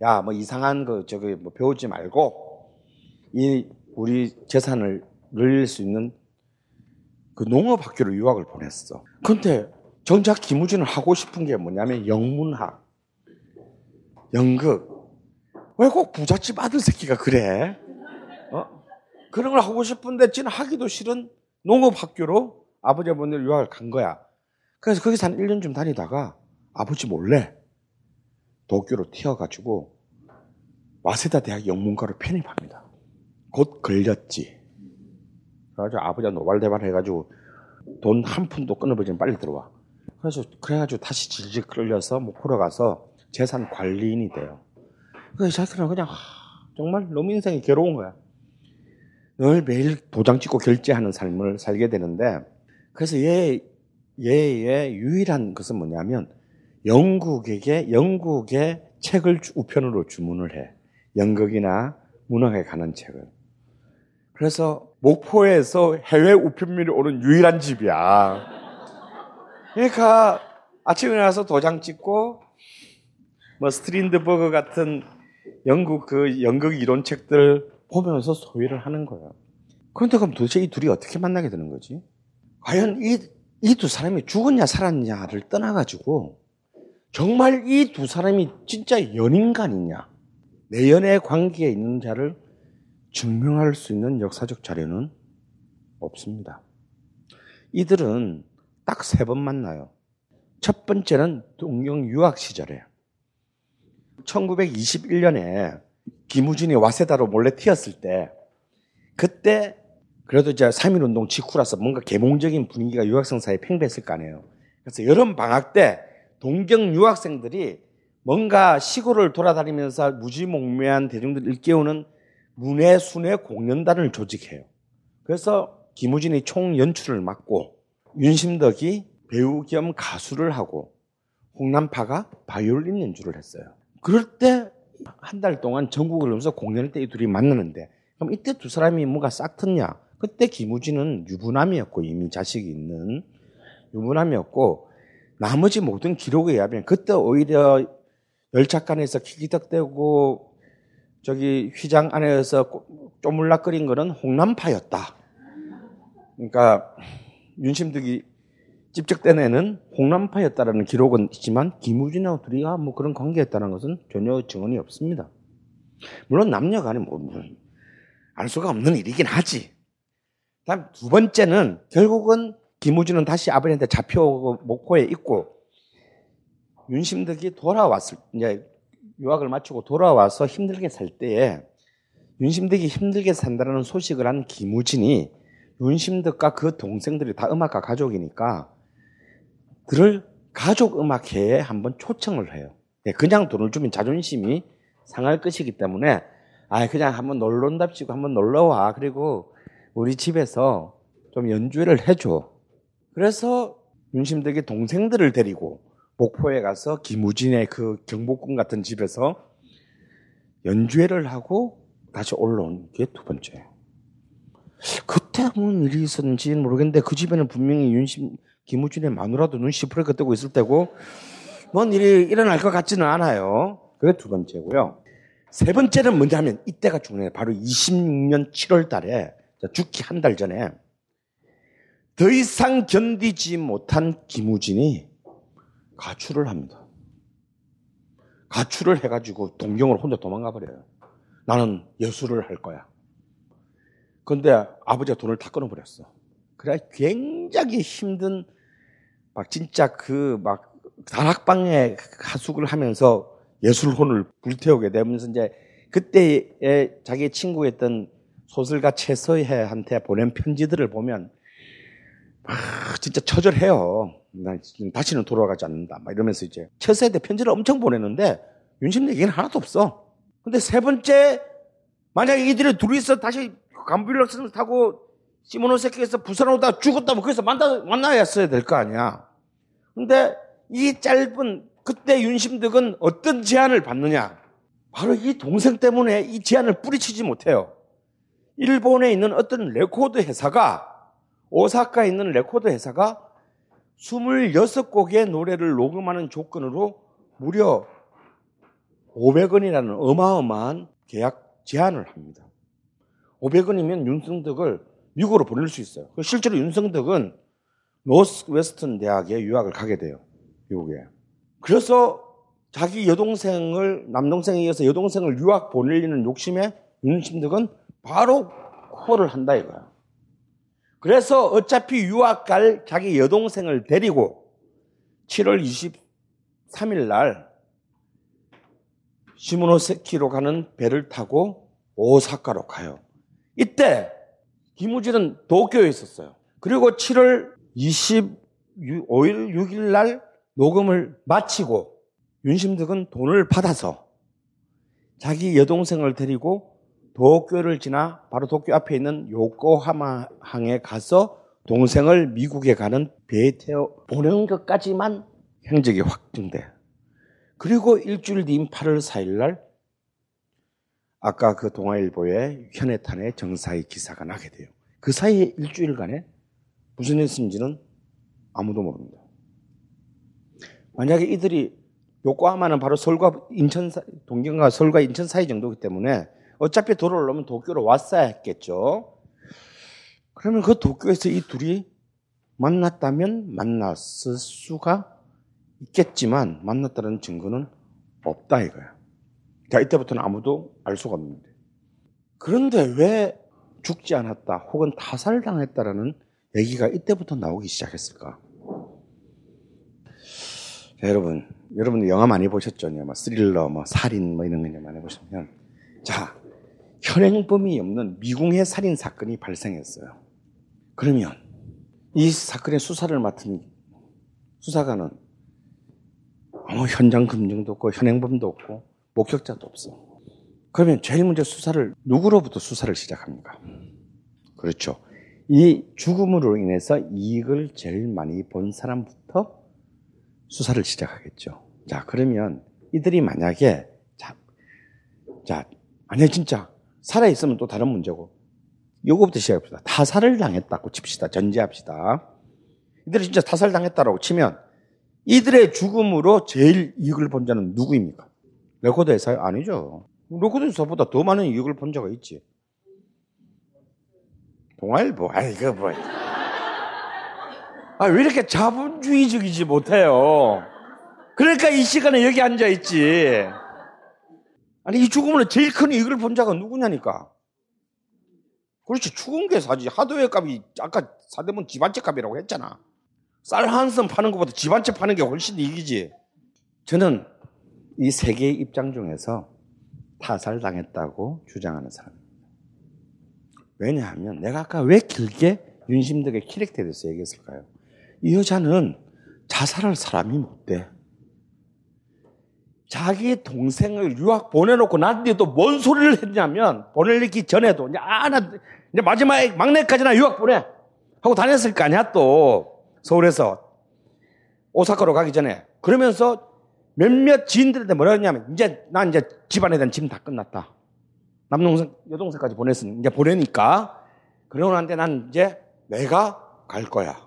S5: 야 뭐 이상한 거 저기 뭐 배우지 말고 이 우리 재산을 늘릴 수 있는 그 농업학교로 유학을 보냈어. 근데 정작 김우진은 하고 싶은 게 뭐냐면 영문학, 연극. 왜 꼭 부잣집 아들 새끼가 그래? 어? 그런 걸 하고 싶은데 지는 하기도 싫은 농업학교로 아버지 어머니를 유학을 간 거야. 그래서 거기서 한 1년쯤 다니다가 아버지 몰래 도쿄로 튀어가지고 와세다 대학 영문과로 편입합니다. 곧 걸렸지. 그래가지고 아버지가 노발대발 해가지고 돈 한 푼도 끊어버리면 빨리 들어와. 그래서 그래가지고 다시 질질 끌려서 목포로 가서 재산 관리인이 돼요. 그래서 자기는 그냥 하, 정말 너무 인생이 괴로운 거야. 늘 매일 도장 찍고 결제하는 삶을 살게 되는데 그래서 얘 얘의 유일한 것은 뭐냐면 영국에게 영국의 책을 우편으로 주문을 해. 연극이나 문학에 관한 책을. 그래서 목포에서 해외 우편물이 오는 유일한 집이야. 그러니까 아침에 나서 도장 찍고 뭐 스트린드버그 같은 영국 그 연극 이론 책들 보면서 소비를 하는 거야. 그런데 그럼 도대체 이 둘이 어떻게 만나게 되는 거지? 과연 이, 이 두 사람이 죽었냐 살았냐를 떠나가지고 정말 이 두 사람이 진짜 연인간이냐 내연의 관계에 있는 자를 증명할 수 있는 역사적 자료는 없습니다. 이들은 딱 세 번 만나요. 첫 번째는 동경 유학 시절에 1921년에 김우진이 와세다로 몰래 튀었을 때 그때 그래도 이제 3.1 운동 직후라서 뭔가 계몽적인 분위기가 유학생 사이에 팽배했을 거 아니에요. 그래서 여름 방학 때 동경 유학생들이 뭔가 시골을 돌아다니면서 무지몽매한 대중들을 일깨우는 문예 순회 공연단을 조직해요. 그래서 김우진이 총 연출을 맡고 윤심덕이 배우 겸 가수를 하고 홍남파가 바이올린 연주를 했어요. 그럴 때 한 달 동안 전국을 넘어서 공연할 때 이 둘이 만나는데 그럼 이때 두 사람이 뭐가 싹 텄냐? 그때 김우진은 유부남이었고 이미 자식이 있는 유부남이었고 나머지 모든 기록에 의하면 그때 오히려 열차간에서 키키덕대고 저기 휘장 안에서 쪼물락거린 거는 홍남파였다. 그러니까 윤심득이 집적된 애는 홍남파였다라는 기록은 있지만 김우진하고 둘이가 뭐 그런 관계였다는 것은 전혀 증언이 없습니다. 물론 남녀 간에 뭐알 수가 없는 일이긴 하지. 다음 두 번째는 결국은 김우진은 다시 아버지한테 잡혀오고 목포에 있고 윤심덕이 돌아왔을 이제 유학을 마치고 돌아와서 힘들게 살 때에 윤심덕이 힘들게 산다는 소식을 한 김우진이 윤심덕과 그 동생들이 다 음악가 가족이니까 그를 가족 음악회에 한번 초청을 해요. 예, 그냥 돈을 주면 자존심이 상할 것이기 때문에 아 그냥 한번 놀러 온답시고 한번 놀러 와 그리고 우리 집에서 좀 연주회를 해줘. 그래서 윤심덕이 동생들을 데리고 목포에 가서 김우진의 그 경복궁 같은 집에서 연주회를 하고 다시 올라온 게 두 번째예요. 그때 무슨 일이 있었는지는 모르겠는데 그 집에는 분명히 윤심 김우진의 마누라도 눈 시퍼렇게 뜨고 있을 때고 뭔 일이 일어날 것 같지는 않아요. 그게 두 번째고요. 세 번째는 뭐냐면 이때가 중요해요. 바로 26년 7월 달에 죽기 한 달 전에 더 이상 견디지 못한 김우진이 가출을 합니다. 가출을 해가지고 동경으로 혼자 도망가 버려요. 나는 예술을 할 거야. 근데 아버지가 돈을 다 끊어버렸어. 그래 굉장히 힘든 막 진짜 그 막 다락방에 하숙을 하면서 예술혼을 불태우게 되면서 이제 그때의 자기 친구였던 소설가 최서혜한테 보낸 편지들을 보면 아, 진짜 처절해요. 난 다시는 돌아가지 않는다. 막 이러면서 이제 최서혜한테 편지를 엄청 보냈는데 윤심 얘기는 하나도 없어. 근데 세 번째 만약에 이들이 둘이서 다시 관부연락선을 타고 시모노세키에서 부산 오다 죽었다면 거기서 만나, 만나야어야 될거 아니야. 근데 이 짧은 그때 윤심덕은 어떤 제안을 받느냐? 바로 이 동생 때문에 이 제안을 뿌리치지 못해요. 일본에 있는 어떤 레코드 회사가 오사카에 있는 레코드 회사가 26곡의 노래를 녹음하는 조건으로 무려 500원이라는 어마어마한 계약 제안을 합니다. 500원이면 윤성덕을 미국으로 보낼 수 있어요. 실제로 윤성덕은 노스 웨스턴 대학에 유학을 가게 돼요. 미국에. 그래서 자기 여동생을 남동생에 이어서 여동생을 유학 보내려는 욕심에 윤심덕은 바로 콜을 한다 이거야. 그래서 어차피 유학 갈 자기 여동생을 데리고 7월 23일 날 시모노세키로 가는 배를 타고 오사카로 가요. 이때 김우진은 도쿄에 있었어요. 그리고 7월 25일, 6일 날 녹음을 마치고 윤심덕은 돈을 받아서 자기 여동생을 데리고 도쿄를 지나 바로 도쿄 앞에 있는 요코하마 항에 가서 동생을 미국에 가는 배에 태워 보내는 것까지만 행적이 확정돼. 그리고 일주일 뒤인 8월 4일 날 아까 그 동아일보에 현해탄의 정사의 기사가 나게 돼요. 그 사이에 일주일간에 무슨 일이 있는지는 아무도 모릅니다. 만약에 이들이 요코하마는 바로 서울과 인천, 동경과 서울과 인천 사이 정도이기 때문에 어차피 돌아오려면 도쿄로 왔어야 했겠죠. 그러면 그 도쿄에서 이 둘이 만났다면 만났을 수가 있겠지만 만났다는 증거는 없다 이거야. 자, 이때부터는 아무도 알 수가 없는데. 그런데 왜 죽지 않았다 혹은 타살당했다라는 얘기가 이때부터 나오기 시작했을까? 자, 여러분, 여러분 영화 많이 보셨죠? 뭐 스릴러, 뭐 살인, 뭐 이런 거 많이 보시면 자, 현행범이 없는 미궁의 살인 사건이 발생했어요. 그러면 이 사건의 수사를 맡은 수사관은 아무 현장 검증도 없고 현행범도 없고 목격자도 없어. 그러면 제일 먼저 수사를 누구로부터 수사를 시작합니까? 그렇죠. 이 죽음으로 인해서 이익을 제일 많이 본 사람부터 수사를 시작하겠죠. 자, 그러면 이들이 만약에 자, 자, 아니 진짜 살아 있으면 또 다른 문제고. 요거부터 시작합시다. 타살을 당했다고 칩시다. 전제합시다. 이들이 진짜 타살 당했다라고 치면 이들의 죽음으로 제일 이익을 본 자는 누구입니까? 레코드 회사요? 아니죠. 레코드 회사보다 더 많은 이익을 본 자가 있지. 동아일보, 아이, 그 뭐. 아, 왜 이렇게 자본주의적이지 못해요? 그러니까 이 시간에 여기 앉아있지. 아니, 이 죽음으로 제일 큰 이익을 본 자가 누구냐니까. 그렇지, 죽은 게 사지. 하드웨어 값이 아까 사대문 집안채 값이라고 했잖아. 쌀 한 선 파는 것보다 집안채 파는 게 훨씬 이익이지. 저는 이 세 개의 입장 중에서 타살당했다고 주장하는 사람입니다. 왜냐하면 내가 아까 왜 길게 윤심덕의 키렉터에 대해서 얘기했을까요? 이 여자는 자살할 사람이 못 돼. 자기 동생을 유학 보내놓고 나한테 또뭔 소리를 했냐면 보내기 전에도 이제 아나 이제 마지막에 막내까지나 유학 보내 하고 다녔을 거 아니야 또 서울에서 오사카로 가기 전에 그러면서 몇몇 지인들한테 뭐라 했냐면 이제 난 이제 집안에 대한 짐 다 끝났다. 남동생 여동생까지 보냈으니 이제 보내니까 그러고 난데 난 이제 내가 갈 거야.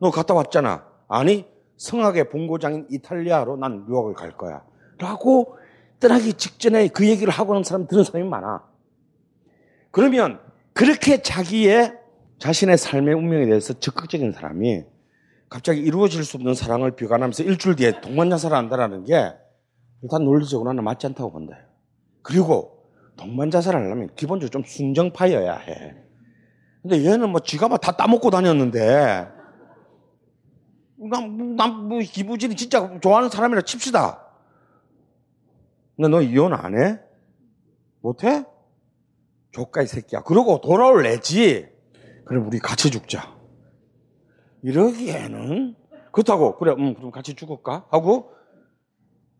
S5: 너 갔다 왔잖아. 아니 성악의 본고장인 이탈리아로 난 유학을 갈 거야. 라고 떠나기 직전에 그 얘기를 하고 는 사람 들은 사람이 많아. 그러면 그렇게 자기의 자신의 삶의 운명에 대해서 적극적인 사람이 갑자기 이루어질 수 없는 사랑을 비관하면서 일주일 뒤에 동반자살을 한다는 게 일단 논리적으로 는 맞지 않다고 본다. 그리고 동반자살을 하려면 기본적으로 좀 순정파여야 해. 근데 얘는 뭐 지가 막 다 따먹고 다녔는데 난, 난, 뭐, 기부진이 진짜 좋아하는 사람이라 칩시다. 근데 너 이혼 안 해? 못 해? 조카 이 새끼야. 그러고 돌아올래지. 그럼 우리 같이 죽자. 이러기에는 그렇다고 그래 음 그럼 같이 죽을까 하고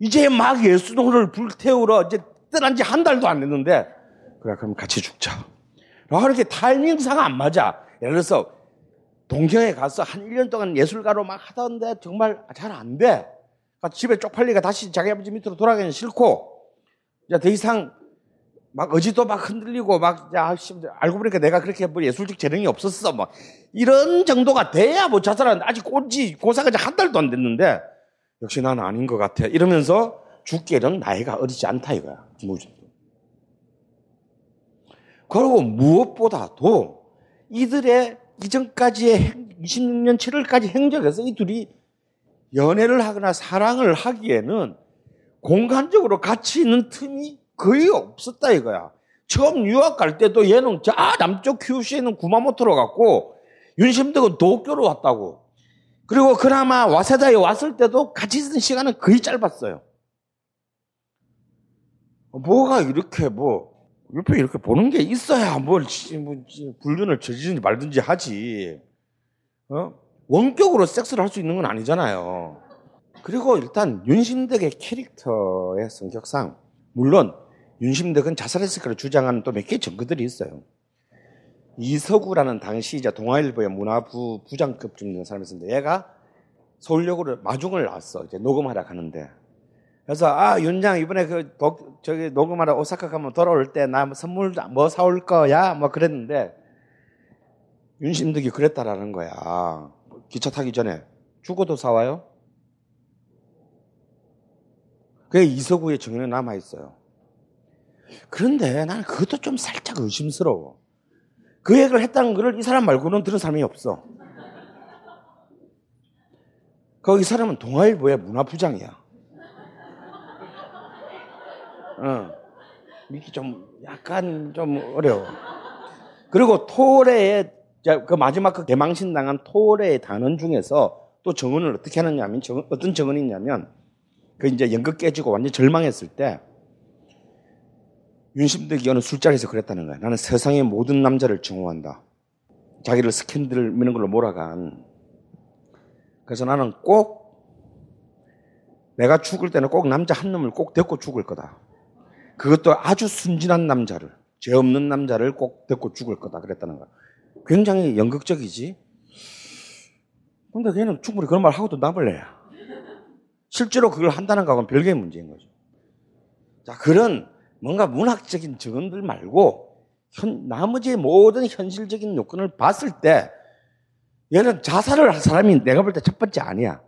S5: 이제 막 예수동을 불태우러 이제 떠난 지 한 달도 안 됐는데 그래 그럼 같이 죽자. 이렇게 타이밍상 안 맞아. 예를 들어서 동경에 가서 한 1년 동안 예술가로 막 하던데 정말 잘 안 돼. 집에 쪽팔리가 다시 자기 아버지 밑으로 돌아가기는 싫고 이제 더 이상 막 어지도 막 흔들리고 막 야, 알고 보니까 내가 그렇게 뭐 예술적 재능이 없었어. 뭐 이런 정도가 돼야 뭐 자살하는데 아직 꼰지 고사가 한 달도 안 됐는데 역시 나는 아닌 것 같아. 이러면서 죽기에는 나이가 어리지 않다 이거야 그리고 무엇보다도 이들의 이전까지의 26년 7월까지 행적에서 이 둘이 연애를 하거나 사랑을 하기에는 공간적으로 같이 있는 틈이 거의 없었다 이거야. 처음 유학 갈 때도 얘는 저 남쪽 큐슈에 있는 구마모토로 갔고 윤심덕은 도쿄로 왔다고. 그리고 그나마 와세다에 왔을 때도 같이 있은 시간은 거의 짧았어요. 뭐가 이렇게 뭐 옆에 이렇게 보는 게 있어야 뭘 뭐, 불륜을 저지든지 말든지 하지. 어? 원격으로 섹스를 할 수 있는 건 아니잖아요. 그리고 일단 윤심덕의 캐릭터의 성격상 물론 윤심덕은 자살했을 거라 주장하는 또 몇 개의 증거들이 있어요. 이서구라는 당시 이제 동아일보의 문화부 부장급 중인 사람이 있었는데 얘가 서울역으로 마중을 나왔어. 이제 녹음하러 가는데. 그래서 아 윤장 이번에 그 독, 저기 녹음하러 오사카 가면 돌아올 때 나 선물 뭐 사올 거야 뭐 그랬는데 윤심덕이 그랬다라는 거야. 기차 타기 전에 죽어도 사와요? 그게 이서구의 증언에 남아 있어요. 그런데 나는 그것도 좀 살짝 의심스러워. 그 얘기를 했다는 것을 이 사람 말고는 들은 사람이 없어. 거기 사람은 동아일보의 문화부장이야. 어. 믿기 좀 약간 좀 어려워. 그리고 토레의 그 마지막 그 개망신 당한 토레의 단원 중에서 또 정언을 어떻게 하느냐면 어떤 정언이 있냐면 그 이제 연극 깨지고 완전 절망했을 때 윤심덕이 어느 술자리에서 그랬다는 거야. 나는 세상의 모든 남자를 증오한다. 자기를 스캔들 미는 걸로 몰아간. 그래서 나는 꼭 내가 죽을 때는 꼭 남자 한 놈을 꼭 데리고 죽을 거다. 그것도 아주 순진한 남자를, 죄 없는 남자를 꼭 데리고 죽을 거다. 그랬다는 거야. 굉장히 연극적이지. 근데 걔는 충분히 그런 말 하고도 나벌래야. 실제로 그걸 한다는 거하고는 별개의 문제인 거죠. 자, 그런 뭔가 문학적인 증언들 말고 현, 나머지 모든 현실적인 요건을 봤을 때 얘는 자살을 할 사람이 내가 볼 때 첫 번째 아니야.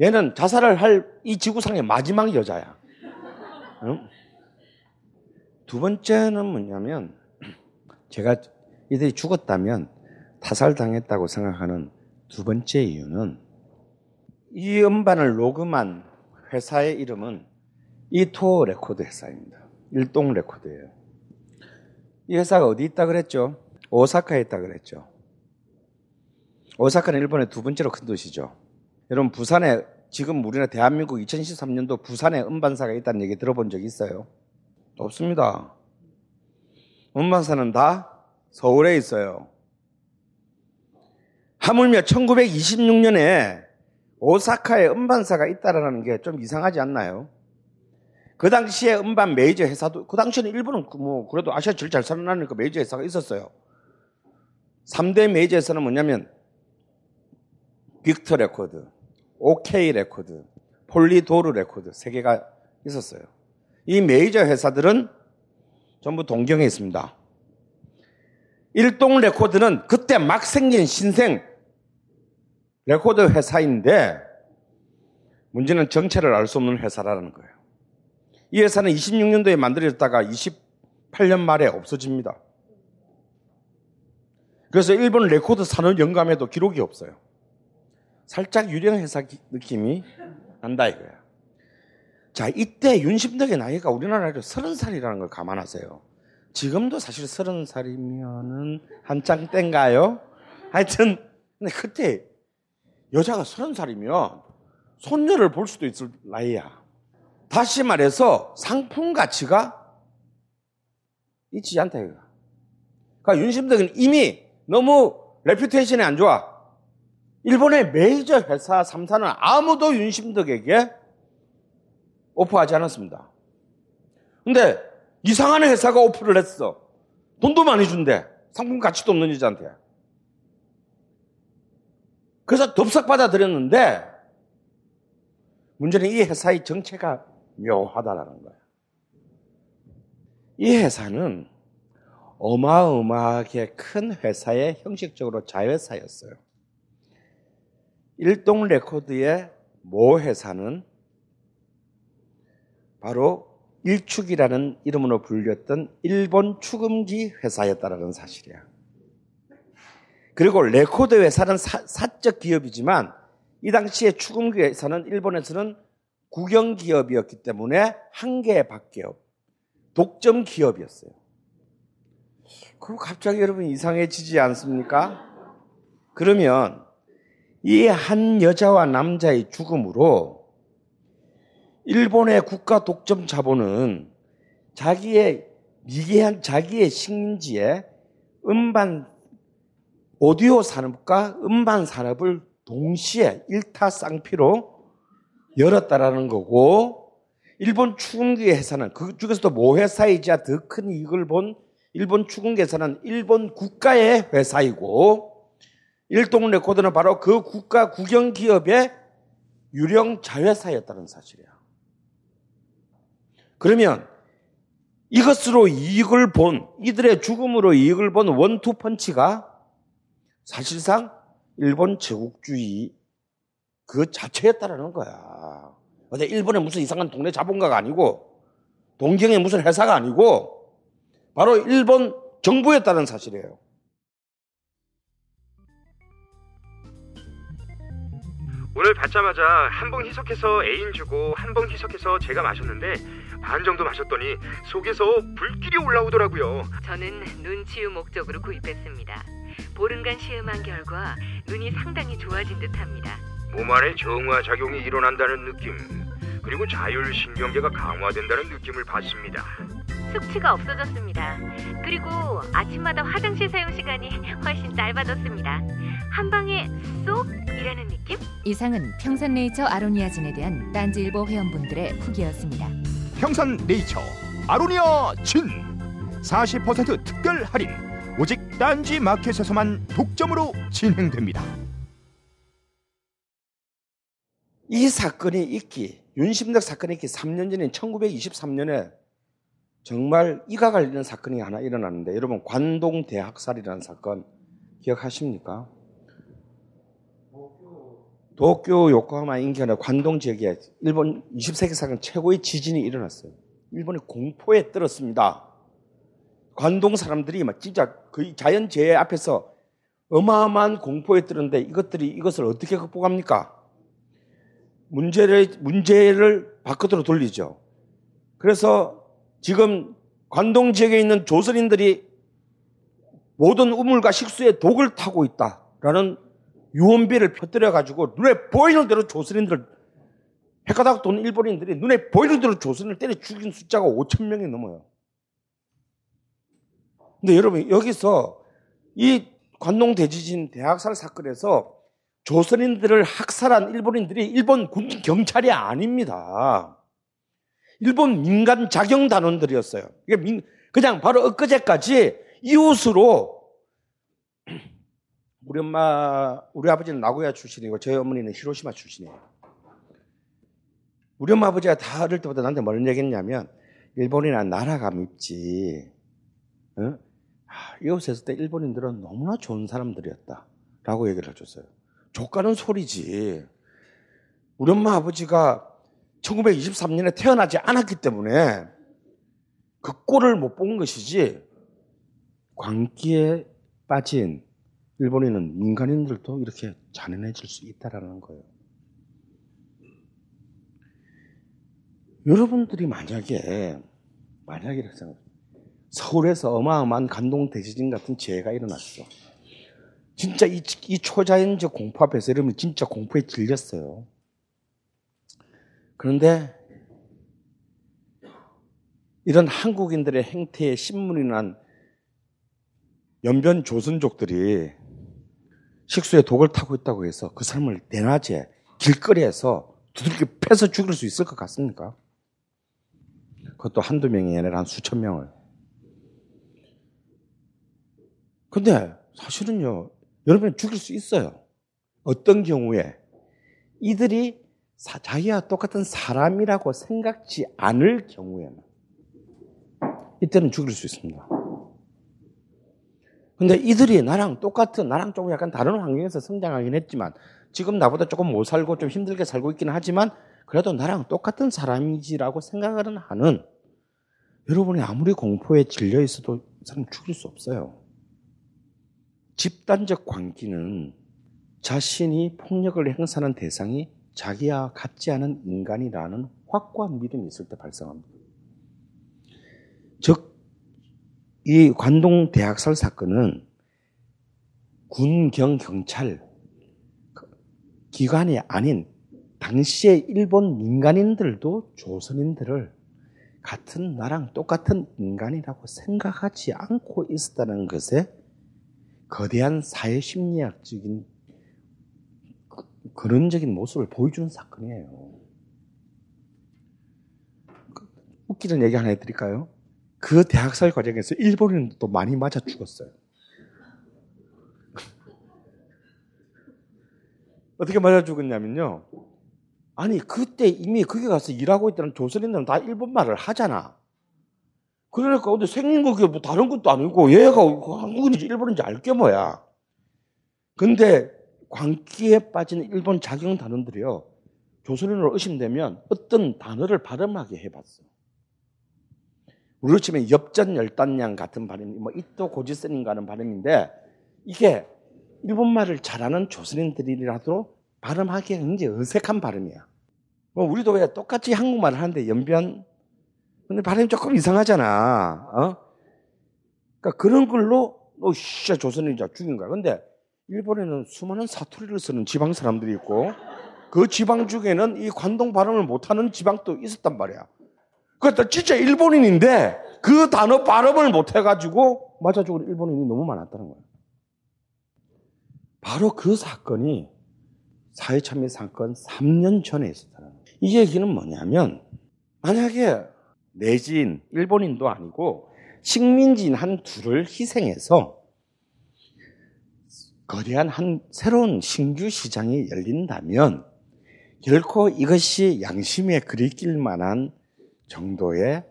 S5: 얘는 자살을 할 이 지구상의 마지막 여자야. 응? 두 번째는 뭐냐면 제가 이들이 죽었다면 타살당했다고 생각하는 두 번째 이유는 이 음반을 녹음한 회사의 이름은 이토 레코드 회사입니다. 일동 레코드예요. 이 회사가 어디 있다 그랬죠? 오사카에 있다 그랬죠. 오사카는 일본의 두 번째로 큰 도시죠. 여러분 부산에 지금 우리나라 대한민국 2013년도 부산에 음반사가 있다는 얘기 들어본 적 있어요? 없습니다. 음반사는 다 서울에 있어요. 하물며 1926년에 오사카에 음반사가 있다라는 게 좀 이상하지 않나요? 그 당시에 음반 메이저 회사도 그 당시에는 일본은 그뭐 그래도 아시아 제일 잘 사는 나라니까 메이저 회사가 있었어요. 3대 메이저 회사는 뭐냐면 빅터 레코드, OK 레코드, 폴리도르 레코드 세 개가 있었어요. 이 메이저 회사들은 전부 동경에 있습니다. 일동 레코드는 그때 막 생긴 신생 레코드 회사인데 문제는 정체를 알 수 없는 회사라는 거예요. 이 회사는 26년도에 만들어졌다가 28년 말에 없어집니다. 그래서 일본 레코드 산업 연감에도 기록이 없어요. 살짝 유령 회사 느낌이 난다 이거야. 자, 이때 윤심덕의 나이가 우리나라에서 30살이라는 걸 감안하세요. 지금도 사실 30살이면은 한창 땐가요? 하여튼, 근데 그때 여자가 30살이면 손녀를 볼 수도 있을 나이야. 다시 말해서 상품 가치가 있지 않다 이거. 그러니까 윤심덕은 이미 너무 reputation이 안 좋아. 일본의 메이저 회사 3사는 아무도 윤심덕에게 오퍼하지 않았습니다. 근데 이상한 회사가 오퍼를 했어. 돈도 많이 준대. 상품 가치도 없는 여자한테. 그래서 덥석 받아들였는데 문제는 이 회사의 정체가 묘하다라는 거예요. 이 회사는 어마어마하게 큰 회사의 형식적으로 자회사였어요. 일동 레코드의 모 회사는 바로 일축이라는 이름으로 불렸던 일본 축음기 회사였다라는 사실이야. 그리고 레코드 회사는 사, 사적 기업이지만 이 당시에 축음기 회사는 일본에서는 국영 기업이었기 때문에 한 개의 박기업, 독점 기업이었어요. 그럼 갑자기 여러분 이상해지지 않습니까? 그러면 이 한 여자와 남자의 죽음으로 일본의 국가 독점 자본은 자기의 미개한 자기의 식민지에 음반 오디오 산업과 음반 산업을 동시에 일타쌍피로 열었다라는 거고 일본 축음기 회사는 그 중에서도 모 회사이자 더 큰 이익을 본 일본 축음기 회사는 일본 국가의 회사이고 일동 레코드는 바로 그 국가 국영 기업의 유령 자회사였다는 사실이야. 그러면 이것으로 이익을 본 이들의 죽음으로 이익을 본 원투 펀치가 사실상 일본 제국주의 그 자체였다라는 거야. 근데 일본의 무슨 이상한 동네 자본가가 아니고 동경의 무슨 회사가 아니고 바로 일본 정부였다는 사실이에요.
S6: 오늘 받자마자 한봉 희석해서 애인 주고 한봉 희석해서 제가 마셨는데 반 정도 마셨더니 속에서 불길이 올라오더라고요.
S7: 저는 눈 치유 목적으로 구입했습니다. 보름간 시음한 결과 눈이 상당히 좋아진 듯합니다.
S6: 몸 안에 정화 작용이 일어난다는 느낌 그리고 자율 신경계가 강화된다는 느낌을 받습니다.
S9: 숙취가 없어졌습니다. 그리고 아침마다 화장실 사용 시간이 *laughs* 훨씬 짧아졌습니다. 한 방에 쏙 이라는 느낌?
S7: 이상은 평산네이처 아로니아진에 대한 딴지일보 회원분들의 후기였습니다.
S6: 평산 네이처 아로니아 진 40% 특별 할인 오직 딴지 마켓에서만 독점으로 진행됩니다.
S5: 이 사건이 있기, 윤심덕 사건이 있기 3년 전인 1923년에 정말 이가 갈리는 사건이 하나 일어났는데 여러분 관동 대학살이라는 사건 기억하십니까? 도쿄 요코하마 인근의 관동 지역에 일본 20세기 사건 최고의 지진이 일어났어요. 일본이 공포에 떨었습니다. 관동 사람들이 막 진짜 거의 자연재해 앞에서 어마어마한 공포에 떨었는데 이것들이 이것을 어떻게 극복합니까? 문제를, 문제를 바깥으로 돌리죠. 그래서 지금 관동 지역에 있는 조선인들이 모든 우물과 식수에 독을 타고 있다라는 유언비를 펴뜨려 가지고 눈에 보이는 대로 조선인들을 핵가닥 도는 일본인들이 눈에 보이는 대로 조선인을 때려 죽인 숫자가 5천 명이 넘어요. 근데 여러분 여기서 이 관동 대지진 대학살 사건에서 조선인들을 학살한 일본인들이 일본 군 경찰이 아닙니다. 일본 민간 자경 단원들이었어요. 그냥 바로 엊그제까지 이웃으로 우리 엄마, 우리 아버지는 나고야 출신이고 저희 어머니는 히로시마 출신이에요. 우리 엄마 아버지가 다 어릴 때부터 나한테 뭐런 얘기 했냐면 일본이나 나라가 밉지. 어? 아, 이웃에 있을 때 일본인들은 너무나 좋은 사람들이었다. 라고 얘기를 해줬어요. 조카는 소리지. 우리 엄마 아버지가 1923년에 태어나지 않았기 때문에 그 꼴을 못 본 것이지 광기에 빠진 일본인은 민간인들도 이렇게 잔인해질 수 있다라는 거예요. 여러분들이 만약에 만약에 생각 서울에서 어마어마한 간동 대지진 같은 재해가 일어났어. 진짜 이, 이 초자연적 공포 앞에서 여러분 진짜 공포에 질렸어요. 그런데 이런 한국인들의 행태에 신문이 난 연변 조선족들이 식수에 독을 타고 있다고 해서 그 사람을 대낮에 길거리에서 두들겨 패서 죽일 수 있을 것 같습니까? 그것도 한두 명이 아니라 한 수천 명을. 근데 사실은요, 여러분 죽일 수 있어요. 어떤 경우에 이들이 사, 자기와 똑같은 사람이라고 생각지 않을 경우에는 이때는 죽일 수 있습니다. 근데 이들이 나랑 똑같은, 나랑 조금 약간 다른 환경에서 성장하긴 했지만 지금 나보다 조금 못 살고 좀 힘들게 살고 있기는 하지만 그래도 나랑 똑같은 사람이지라고 생각을 하는 여러분이 아무리 공포에 질려 있어도 사람 죽일 수 없어요. 집단적 관계는 자신이 폭력을 행사하는 대상이 자기와 같지 않은 인간이라는 확고한 믿음이 있을 때 발생합니다. 즉, 이 관동 대학살 사건은 군경 경찰 기관이 아닌 당시의 일본 민간인들도 조선인들을 같은 나랑 똑같은 인간이라고 생각하지 않고 있었다는 것에 거대한 사회 심리학적인 그런적인 모습을 보여주는 사건이에요. 웃기는 얘기 하나 해드릴까요? 그 대학살 과정에서 일본인도 많이 맞아 죽었어요. *laughs* 어떻게 맞아 죽었냐면요. 아니, 그때 이미 거기 가서 일하고 있다는 조선인들은 다 일본 말을 하잖아. 그러니까, 근데 생긴 거 그게 뭐 다른 것도 아니고, 얘가 한국인인지 일본인지 알게 뭐야. 근데, 광기에 빠진 일본 자경 단원들이요. 조선인으로 의심되면 어떤 단어를 발음하게 해봤어. 우리로 치면 엽전 열단양 같은 발음이, 뭐, 고지선인가 하는 발음인데, 이게 일본 말을 잘하는 조선인들이라도 발음하기 굉장히 어색한 발음이야. 뭐 우리도 왜 똑같이 한국말을 하는데 연변 근데 발음이 조금 이상하잖아. 어? 그러니까 그런 걸로 너 진짜 조선인자 죽인 거야. 근데 일본에는 수많은 사투리를 쓰는 지방 사람들이 있고 그 지방 중에는 이 관동 발음을 못하는 지방도 있었단 말이야. 그것도 진짜 일본인인데 그 단어 발음을 못 해가지고 맞아 죽은 일본인이 너무 많았다는 거예요. 바로 그 사건이 사회참여 사건 3년 전에 있었다는 거예요. 이 얘기는 뭐냐면 만약에 내진 일본인도 아니고 식민지인 한 둘을 희생해서 거대한 한 새로운 신규 시장이 열린다면 결코 이것이 양심에 그리낄 만한 정도의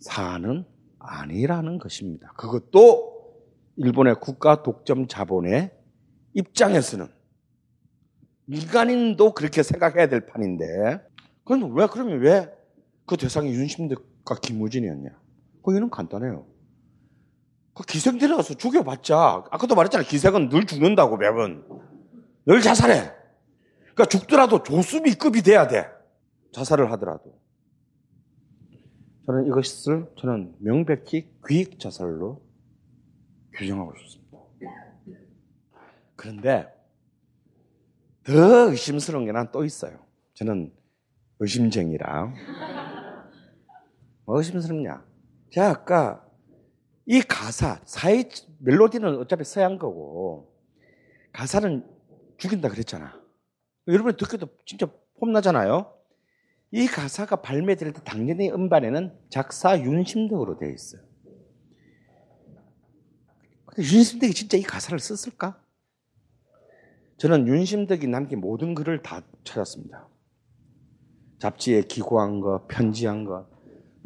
S5: 사안은 아니라는 것입니다. 그것도 일본의 국가 독점 자본의 입장에서는 일간인도 그렇게 생각해야 될 판인데 그럼 왜 그러면 왜 그 대상이 윤심덕과 김우진이었냐? 그 이유는 간단해요. 그 기생 데려가서 죽여봤자 아까도 말했잖아 기생은 늘 죽는다고 매번 늘 자살해. 그러니까 죽더라도 조수미급이 돼야 돼. 자살을 하더라도. 저는 이것을 저는 명백히 귀익 자살로 규정하고 싶습니다. 그런데 더 의심스러운 게 난 또 있어요. 저는 의심쟁이라. *laughs* 뭐 의심스럽냐? 제가 아까 이 가사, 사회, 멜로디는 어차피 서양 거고, 가사는 죽인다 그랬잖아. 여러분이 듣기도 진짜 폼나잖아요? 이 가사가 발매될 때 당연히 음반에는 작사 윤심덕으로 되어 있어요. 근데 윤심덕이 진짜 이 가사를 썼을까? 저는 윤심덕이 남긴 모든 글을 다 찾았습니다. 잡지에 기고한 거, 편지한 거.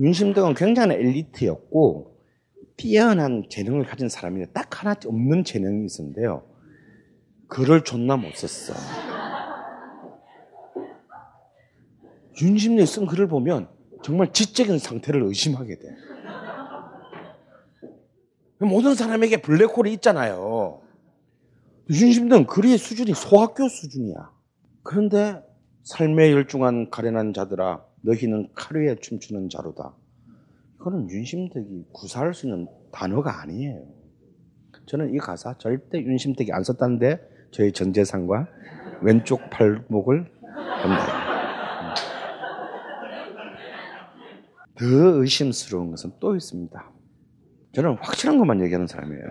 S5: 윤심덕은 굉장한 엘리트였고, 뛰어난 재능을 가진 사람인데 딱 하나 없는 재능이 있었는데요. 글을 존나 못 썼어. 윤심덕이 쓴 글을 보면 정말 지적인 상태를 의심하게 돼. 모든 사람에게 블랙홀이 있잖아요. 윤심덕은 글의 수준이 소학교 수준이야. 그런데 삶에 열중한 가련한 자들아 너희는 칼 위에 춤추는 자로다. 이거는 윤심덕이 구사할 수 있는 단어가 아니에요. 저는 이 가사 절대 윤심덕이 안 썼다는데 저희 전재산과 왼쪽 팔목을 본다. 더 의심스러운 것은 또 있습니다. 저는 확실한 것만 얘기하는 사람이에요.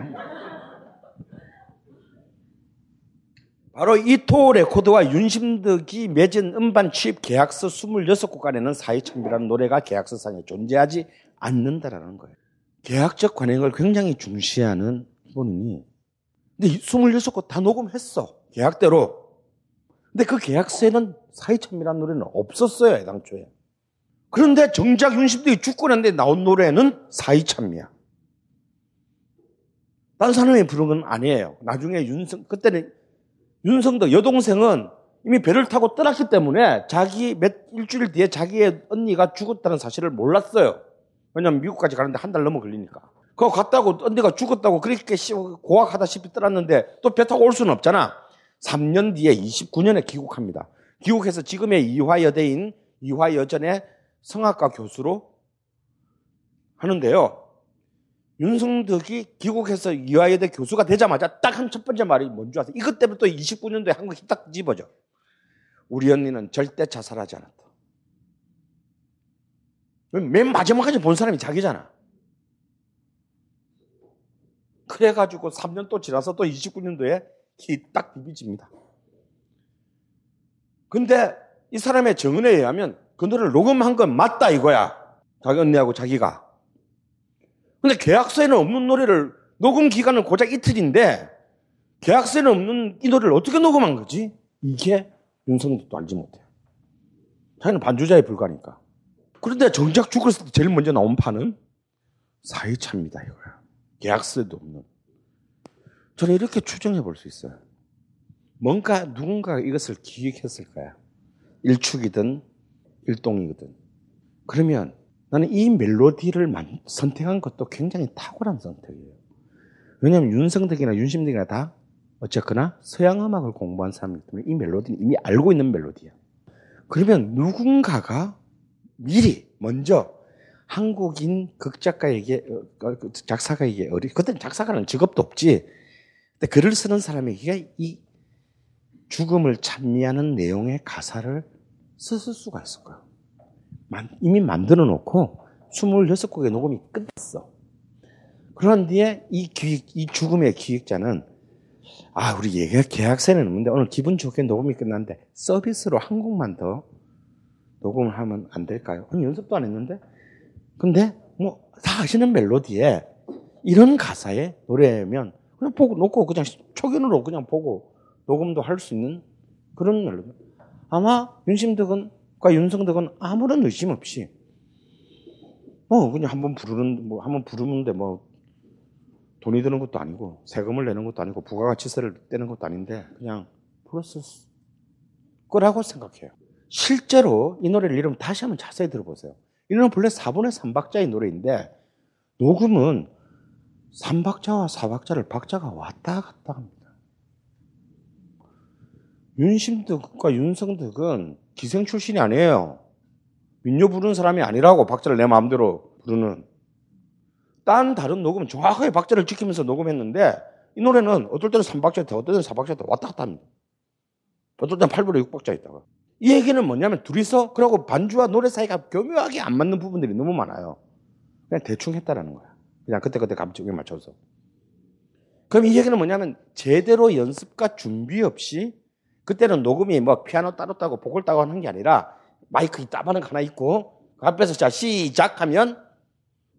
S5: 바로 이토 레코드와 윤심덕이 맺은 음반 취입 계약서 26곡 안에는 사이참비라는 노래가 계약서상에 존재하지 않는다라는 거예요. 계약적 관행을 굉장히 중시하는 본인이 근데 26곡 다 녹음했어. 계약대로. 근데 그 계약서에는 사이참비라는 노래는 없었어요. 애당초에. 그런데 정작 윤심덕이 죽고 난 뒤에 나온 노래는 사이참이야. 딴 사람이 부른 건 아니에요. 나중에 윤성, 그때는 윤성덕 여동생은 이미 배를 타고 떠났기 때문에 자기 몇 일주일 뒤에 자기의 언니가 죽었다는 사실을 몰랐어요. 왜냐면 미국까지 가는데 한 달 넘어 걸리니까. 그거 갔다고 언니가 죽었다고 그렇게 고학하다시피 떠났는데 또 배 타고 올 수는 없잖아. 3년 뒤에 29년에 귀국합니다. 귀국해서 지금의 이화여대인 이화여전의 성악과 교수로 하는데요. 윤성덕이 귀국해서 이화여대 교수가 되자마자 딱 한 첫 번째 말이 뭔지 아세요? 이것 때문에 또 29년도에 한국이 딱 집어져. 우리 언니는 절대 자살하지 않았다. 맨 마지막까지 본 사람이 자기잖아. 그래가지고 3년 또 지나서 또 29년도에 딱 비비집니다. 근데 이 사람의 정은에 의하면 그 노래를 녹음한 건 맞다 이거야. 자기 언니하고 자기가. 근데 계약서에는 없는 노래를 녹음 기간은 고작 이틀인데 계약서에는 없는 이 노래를 어떻게 녹음한 거지? 이게 윤석열도 알지 못해. 자기는 반주자에 불과하니까. 그런데 정작 죽었을 때 제일 먼저 나온 판은 사회차입니다 이거야. 계약서에도 없는. 저는 이렇게 추정해 볼 수 있어요. 뭔가 누군가가 이것을 기획했을 거야. 일축이든 일동이거든. 그러면 나는 이 멜로디를 선택한 것도 굉장히 탁월한 선택이에요. 왜냐하면 윤성덕이나 윤심덕이나 다 어쨌거나 서양 음악을 공부한 사람이기 때문에 이 멜로디는 이미 알고 있는 멜로디야. 그러면 누군가가 미리 먼저 한국인 극작가에게 어, 그 작사가에게 어리 그때는 작사가는 직업도 없지. 근데 글을 쓰는 사람에게 이 죽음을 찬미하는 내용의 가사를 썼을 수가 있을 거야. 이미 만들어 놓고 26곡의 녹음이 끝났어. 그런 뒤에 이 기획, 이 죽음의 기획자는 아, 우리 예약 계약서는 없는데 오늘 기분 좋게 녹음이 끝났는데 서비스로 한 곡만 더 녹음을 하면 안 될까요? 아니, 연습도 안 했는데. 근데 뭐 다 아시는 멜로디에 이런 가사의 노래면 그냥 보고 놓고 그냥 초견으로 그냥 보고 녹음도 할 수 있는 그런 멜로디. 아마 윤심덕은과 윤성덕은 아무런 의심 없이 뭐 그냥 한번 부르는 뭐 한번 부르는데 뭐 돈이 드는 것도 아니고 세금을 내는 것도 아니고 부가가치세를 떼는 것도 아닌데 그냥 불렀을 거라고 생각해요. 실제로 이 노래를 이름 다시 한번 자세히 들어보세요. 이 노래는 본래 4분의 3박자의 노래인데 녹음은 3박자와 4박자를 박자가 왔다 갔다 합니다. 윤심덕과 윤성덕은 기생 출신이 아니에요. 민요 부르는 사람이 아니라고 박자를 내 마음대로 부르는. 딴 다른 녹음은 정확하게 박자를 지키면서 녹음했는데 이 노래는 어떨 때는 3박자 있다, 어떨 때는 4박자 있다 왔다 갔다 합니다. 어떨 때는 8분의 6박자 있다가. 이 얘기는 뭐냐면 둘이서 그러고 반주와 노래 사이가 교묘하게 안 맞는 부분들이 너무 많아요. 그냥 대충 했다라는 거야. 그냥 그때그때 감정에 맞춰서. 그럼 이 얘기는 뭐냐면 제대로 연습과 준비 없이 그때는 녹음이 뭐 피아노 따로 따고 보컬 따고 하는 게 아니라 마이크 따바는 하나 있고 그 앞에서 자 시작하면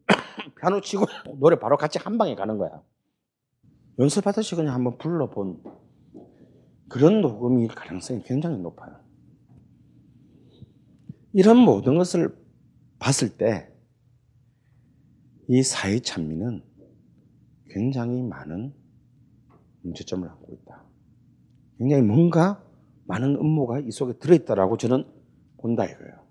S5: *coughs* 피아노 치고 *coughs* 노래 바로 같이 한 방에 가는 거야. 연습하듯이 그냥 한번 불러본 그런 녹음일 가능성이 굉장히 높아요. 이런 모든 것을 봤을 때 이 사회 찬미는 굉장히 많은 문제점을 안고 있다. 굉장히 뭔가 많은 음모가 이 속에 들어있다라고 저는 본다 이거예요.